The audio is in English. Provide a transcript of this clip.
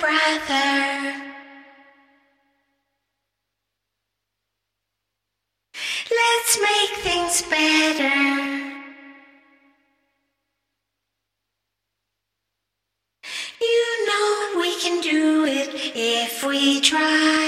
brother. Let's make things better. You know we can do it if we try.